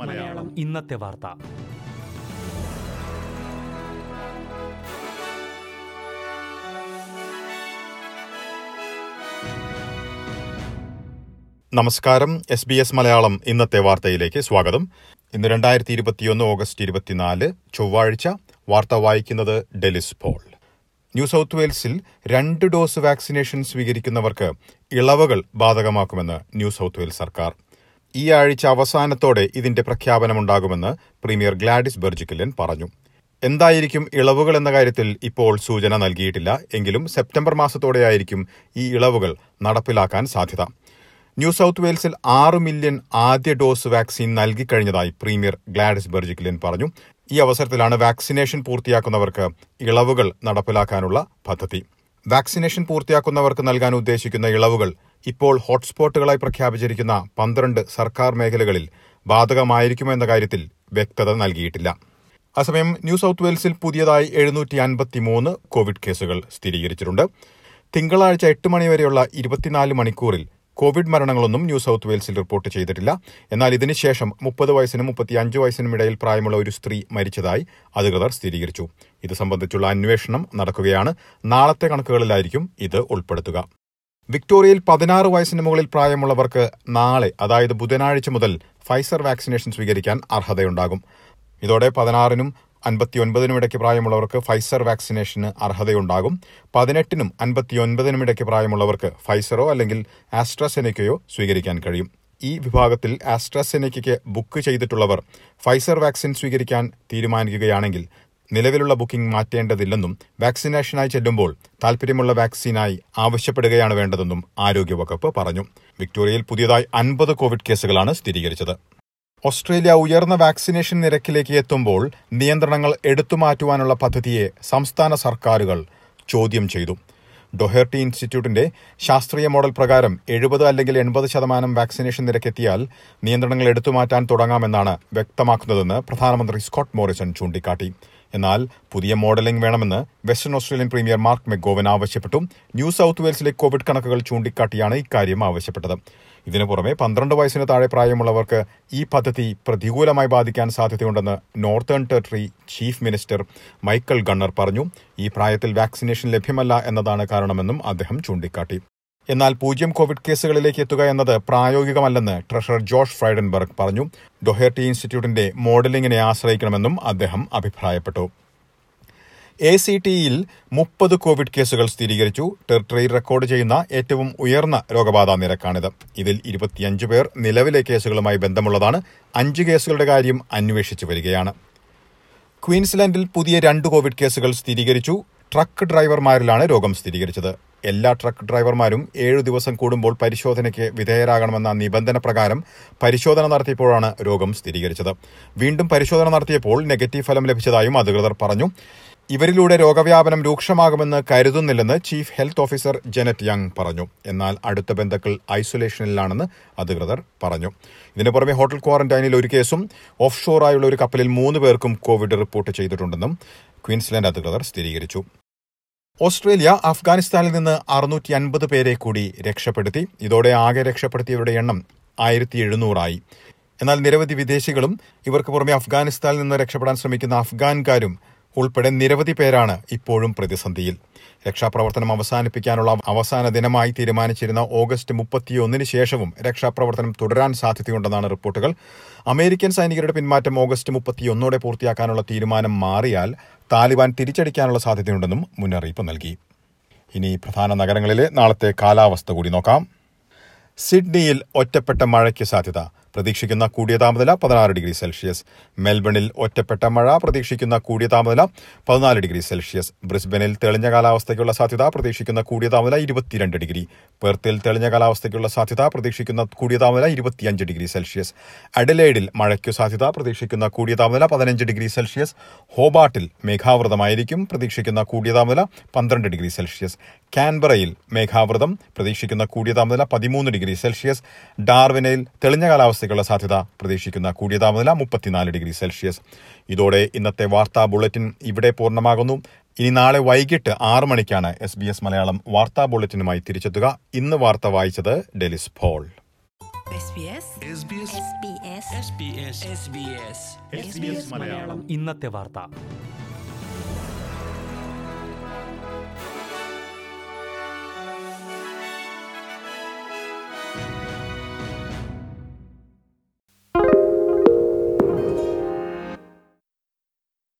മലയാളം. ഇന്നത്തെ വാർത്ത. നമസ്കാരം. എസ് ബി എസ് മലയാളം ഇന്നത്തെ വാർത്തയിലേക്ക് സ്വാഗതം. ഇന്ന് രണ്ടായിരത്തി ഇരുപത്തിയൊന്ന് ഓഗസ്റ്റ് ഇരുപത്തിനാല് ചൊവ്വാഴ്ച വാർത്ത വായിക്കുന്നത് ഡെലിസ് പോൾ. ന്യൂ സൌത്ത് വെയിൽസിൽ രണ്ട് ഡോസ് വാക്സിനേഷൻ സ്വീകരിക്കുന്നവർക്ക് ഇളവുകൾ ബാധകമാക്കുമെന്ന് ന്യൂ സൌത്ത് വെയിൽസ് സർക്കാർ. ഈ ആഴ്ച അവസാനത്തോടെ ഇതിന്റെ പ്രഖ്യാപനമുണ്ടാകുമെന്ന് പ്രീമിയർ ഗ്ലാഡിസ് ബെർജിക്കലൻ പറഞ്ഞു. എന്തായിരിക്കും ഇളവുകൾ എന്ന കാര്യത്തിൽ ഇപ്പോൾ സൂചന നൽകിയിട്ടില്ല. എങ്കിലും സെപ്റ്റംബർ മാസത്തോടെയായിരിക്കും ഈ ഇളവുകൾ നടപ്പിലാക്കാൻ സാധ്യത. ന്യൂ സൌത്ത് വെയിൽസിൽ ആറ് മില്യൺ ആദ്യ ഡോസ് വാക്സിൻ നൽകിക്കഴിഞ്ഞതായി പ്രീമിയർ ഗ്ലാഡിസ് ബെർജിക്കിലിൻ പറഞ്ഞു. ഈ അവസരത്തിലാണ് വാക്സിനേഷൻ പൂർത്തിയാക്കുന്നവർക്ക് ഇളവുകൾ നടപ്പിലാക്കാനുള്ള പദ്ധതി. വാക്സിനേഷൻ പൂർത്തിയാക്കുന്നവർക്ക് നൽകാൻ ഉദ്ദേശിക്കുന്ന ഇളവുകൾ ഇപ്പോൾ ഹോട്ട്സ്പോട്ടുകളായി പ്രഖ്യാപിച്ചിരിക്കുന്ന പന്ത്രണ്ട് സർക്കാർ മേഖലകളിൽ ബാധകമായിരിക്കുമെന്ന കാര്യത്തിൽ വ്യക്തത നൽകിയിട്ടില്ല. അസമയം ന്യൂ സൌത്ത് വെയിൽസിൽ പുതിയതായി എഴുന്നൂറ്റി അൻപത്തിമൂന്ന് കോവിഡ് കേസുകൾ സ്ഥിരീകരിച്ചിട്ടുണ്ട്. തിങ്കളാഴ്ച എട്ട് മണിവരെയുള്ള ഇരുപത്തിനാല് മണിക്കൂറിൽ കോവിഡ് മരണങ്ങളൊന്നും ന്യൂ സൌത്ത് വെയിൽസിൽ റിപ്പോർട്ട് ചെയ്തിട്ടില്ല. എന്നാൽ ഇതിനുശേഷം മുപ്പത് വയസ്സിനും മുപ്പത്തിയഞ്ച് വയസ്സിനും ഇടയിൽ പ്രായമുള്ള ഒരു സ്ത്രീ മരിച്ചതായി അധികൃതർ സ്ഥിരീകരിച്ചു. ഇത് സംബന്ധിച്ചുള്ള അന്വേഷണം നടക്കുകയാണ്. നാളത്തെ കണക്കുകളിലായിരിക്കും ഇത് ഉൾപ്പെടുത്തുക. വിക്ടോറിയയിൽ പതിനാറ് വയസ്സിന് മുകളിൽ പ്രായമുള്ളവർക്ക് നാളെ അതായത് ബുധനാഴ്ച മുതൽ ഫൈസർ വാക്സിനേഷൻ സ്വീകരിക്കാൻ അർഹതയുണ്ടാകും. ഇതോടെ പതിനാറിനും അൻപത്തിയൊൻപതിനും ഇടയ്ക്ക് പ്രായമുള്ളവർക്ക് ഫൈസർ വാക്സിനേഷന് അർഹതയുണ്ടാകും. പതിനെട്ടിനും അൻപത്തിയൊൻപതിനും ഇടയ്ക്ക് പ്രായമുള്ളവർക്ക് ഫൈസറോ അല്ലെങ്കിൽ ആസ്ട്രാസെനിക്കയോ സ്വീകരിക്കാൻ കഴിയും. ഈ വിഭാഗത്തിൽ ആസ്ട്രാസെനിക്കയ്ക്ക് ബുക്ക് ചെയ്തിട്ടുള്ളവർ ഫൈസർ വാക്സിൻ സ്വീകരിക്കാൻ തീരുമാനിക്കുകയാണെങ്കിൽ നിലവിലുള്ള ബുക്കിംഗ് മാറ്റേണ്ടതില്ലെന്നും വാക്സിനേഷനായി ചെല്ലുമ്പോൾ താൽപര്യമുള്ള വാക്സിനായി ആവശ്യപ്പെടുകയാണ് വേണ്ടതെന്നും ആരോഗ്യവകുപ്പ് പറഞ്ഞു. വിക്ടോറിയയിൽ പുതിയതായി അൻപത് കോവിഡ് കേസുകളാണ് സ്ഥിരീകരിച്ചത്. ഓസ്ട്രേലിയ ഉയർന്ന വാക്സിനേഷൻ നിരക്കിലേക്ക് എത്തുമ്പോൾ നിയന്ത്രണങ്ങൾ എടുത്തുമാറ്റുവാനുള്ള പദ്ധതിയെ സംസ്ഥാന സർക്കാരുകൾ ചോദ്യം ചെയ്തു. ഡൊഹേർട്ടി ഇൻസ്റ്റിറ്റ്യൂട്ടിന്റെ ശാസ്ത്രീയ മോഡൽ പ്രകാരം എഴുപത് അല്ലെങ്കിൽ എൺപത് ശതമാനം വാക്സിനേഷൻ നിരക്കെത്തിയാൽ നിയന്ത്രണങ്ങൾ എടുത്തുമാറ്റാൻ തുടങ്ങാമെന്നാണ് വ്യക്തമാക്കുന്നതെന്ന് പ്രധാനമന്ത്രി സ്കോട്ട് മോറിസൺ ചൂണ്ടിക്കാട്ടി. എന്നാൽ പുതിയ മോഡലിംഗ് വേണമെന്ന് Western Australian premier Mark McGowan ആവശ്യപ്പെട്ടു. ന്യൂ സൌത്ത് വെയിൽസിലെ കോവിഡ് കണക്കുകൾ ചൂണ്ടിക്കാട്ടിയാണ് ഇക്കാര്യം ആവശ്യപ്പെട്ടത്. ഇതിനു പുറമെ പന്ത്രണ്ട് വയസ്സിന് താഴെ പ്രായമുള്ളവർക്ക് ഈ പദ്ധതി പ്രതികൂലമായി ബാധിക്കാൻ സാധ്യതയുണ്ടെന്ന് Northern Territory chief minister Michael Gunner പറഞ്ഞു. ഈ പ്രായത്തിൽ വാക്സിനേഷൻ ലഭ്യമല്ല എന്നതാണ് കാരണമെന്നും അദ്ദേഹം ചൂണ്ടിക്കാട്ടി. എന്നാൽ പൂജ്യം കോവിഡ് കേസുകളിലേക്ക് എത്തുക എന്നത് പ്രായോഗികമല്ലെന്ന് ട്രഷറർ ജോഷ് ഫ്രൈഡൻബർഗ് പറഞ്ഞു. ഡൊഹേർട്ടി ഇൻസ്റ്റിറ്റ്യൂട്ടിന്റെ മോഡലിംഗിനെ ആശ്രയിക്കണമെന്നും അദ്ദേഹം അഭിപ്രായപ്പെട്ടു. എ സി ടിയിൽ മുപ്പത് കോവിഡ് കേസുകൾ സ്ഥിരീകരിച്ചു. ടെറിട്ടറിയിൽ റെക്കോർഡ് ചെയ്യുന്ന ഏറ്റവും ഉയർന്ന രോഗബാധാ നിരക്കാണിത്. ഇതിൽ ഇരുപത്തിയഞ്ച് പേർ നിലവിലെ കേസുകളുമായി ബന്ധമുള്ളതാണ്. അഞ്ച് കേസുകളുടെ കാര്യം അന്വേഷിച്ചു വരികയാണ്. ക്വീൻസ്ലാൻഡിൽ പുതിയ രണ്ട് കോവിഡ് കേസുകൾ സ്ഥിരീകരിച്ചു. ട്രക്ക് ഡ്രൈവർമാരിലാണ് രോഗം സ്ഥിരീകരിച്ചത്. എല്ലാ ട്രക്ക് ഡ്രൈവർമാരും ഏഴു ദിവസം കൂടുമ്പോൾ പരിശോധനയ്ക്ക് വിധേയരാകണമെന്ന നിബന്ധന പ്രകാരം പരിശോധന നടത്തിയപ്പോഴാണ് രോഗം സ്ഥിരീകരിച്ചത്. വീണ്ടും പരിശോധന നടത്തിയപ്പോൾ നെഗറ്റീവ് ഫലം ലഭിച്ചതായും അധികൃതർ പറഞ്ഞു. ഇവരിലൂടെ രോഗവ്യാപനം രൂക്ഷമാകുമെന്ന് കരുതുന്നില്ലെന്ന് chief health officer Jeannette Young പറഞ്ഞു. എന്നാൽ അടുത്ത ബന്ധുക്കൾ ഐസൊലേഷനിലാണെന്ന് അധികൃതർ പറഞ്ഞു. ഇതിനു പുറമെ ഹോട്ടൽ ക്വാറന്റൈനിൽ ഒരു കേസും ഓഫ് ഷോറായുള്ള ഒരു കപ്പലിൽ മൂന്ന് പേർക്കും കോവിഡ് റിപ്പോർട്ട് ചെയ്തിട്ടുണ്ടെന്നും ക്വീൻസ്ലാൻഡ് അധികൃതർ സ്ഥിരീകരിച്ചു. ഓസ്ട്രേലിയ അഫ്ഗാനിസ്ഥാനിൽ നിന്ന് അറുന്നൂറ്റി അൻപത് പേരെ കൂടി രക്ഷപ്പെടുത്തി. ഇതോടെ ആകെ രക്ഷപ്പെടുത്തിയവരുടെ എണ്ണം ആയിരത്തി എഴുന്നൂറായി എന്നാൽ നിരവധി വിദേശികളും ഇവർക്ക് പുറമെ അഫ്ഗാനിസ്ഥാനിൽ നിന്ന് രക്ഷപ്പെടാൻ ശ്രമിക്കുന്ന അഫ്ഗാൻകാരും ഉൾപ്പെടെ നിരവധി പേരാണ് ഇപ്പോഴും പ്രതിസന്ധിയിൽ. രക്ഷാപ്രവർത്തനം അവസാനിപ്പിക്കാനുള്ള അവസാന ദിനമായി തീരുമാനിച്ചിരുന്ന ഓഗസ്റ്റ് മുപ്പത്തിയൊന്നിന് ശേഷവും രക്ഷാപ്രവർത്തനം തുടരാൻ സാധ്യതയുണ്ടെന്നാണ് റിപ്പോർട്ടുകൾ. അമേരിക്കൻ സൈനികരുടെ പിന്മാറ്റം ഓഗസ്റ്റ് മുപ്പത്തിയൊന്നോടെ പൂർത്തിയാക്കാനുള്ള തീരുമാനം മാറിയാൽ താലിബാൻ തിരിച്ചടിക്കാനുള്ള സാധ്യതയുണ്ടെന്നും മുന്നറിയിപ്പ് നൽകി. ഇനി പ്രധാന നഗരങ്ങളിലെ നാളത്തെ കാലാവസ്ഥ കൂടി നോക്കാം. സിഡ്നിയിൽ ഒറ്റപ്പെട്ട മഴയ്ക്ക് സാധ്യത. പ്രതീക്ഷിക്കുന്ന കൂടിയ താപനില പതിനാറ് ഡിഗ്രി സെൽഷ്യസ്. മെൽബണിൽ ഒറ്റപ്പെട്ട മഴ പ്രതീക്ഷിക്കുന്ന കൂടിയ താപനില പതിനാല് ഡിഗ്രി സെൽഷ്യസ്. ബ്രിസ്ബനിൽ തെളിഞ്ഞ കാലാവസ്ഥയ്ക്കുള്ള സാധ്യത പ്രതീക്ഷിക്കുന്ന കൂടിയ താപനില ഇരുപത്തിരണ്ട് ഡിഗ്രി. പെർത്തിൽ തെളിഞ്ഞ കാലാവസ്ഥയ്ക്കുള്ള സാധ്യത പ്രതീക്ഷിക്കുന്ന കൂടിയ താപനില ഇരുപത്തിയഞ്ച് ഡിഗ്രി സെൽഷ്യസ്. അഡലേഡിൽ മഴയ്ക്കു സാധ്യത പ്രതീക്ഷിക്കുന്ന കൂടിയ താപനില പതിനഞ്ച് ഡിഗ്രി സെൽഷ്യസ്. ഹോബാട്ടിൽ മേഘാവൃതമായിരിക്കും പ്രതീക്ഷിക്കുന്ന കൂടിയ താപനില പന്ത്രണ്ട് ഡിഗ്രി സെൽഷ്യസ്. കാൻബറയിൽ മേഘാവൃതം പ്രതീക്ഷിക്കുന്ന കൂടിയ താപനില പതിമൂന്ന് ഡിഗ്രി സെൽഷ്യസ്. ഡാർവിനയിൽ തെളിഞ്ഞ കാലാവസ്ഥയ്ക്കുള്ള സാധ്യത പ്രതീക്ഷിക്കുന്ന കൂടിയ താപനില മുപ്പത്തിനാല് ഡിഗ്രി സെൽഷ്യസ്. ഇതോടെ ഇന്നത്തെ വാർത്താ ബുള്ളറ്റിൻ ഇവിടെ പൂർണമാകുന്നു. ഇനി നാളെ വൈകിട്ട് ആറ് മണിക്കാണ് എസ് ബി എസ് മലയാളം വാർത്താ ബുള്ളറ്റിനുമായി തിരിച്ചെത്തുക. ഇന്ന് വാർത്ത വായിച്ചത് Delys Paul SBS SBS SBS SBS SBS SBS Malayalam. ഇന്നത്തെ വാർത്ത.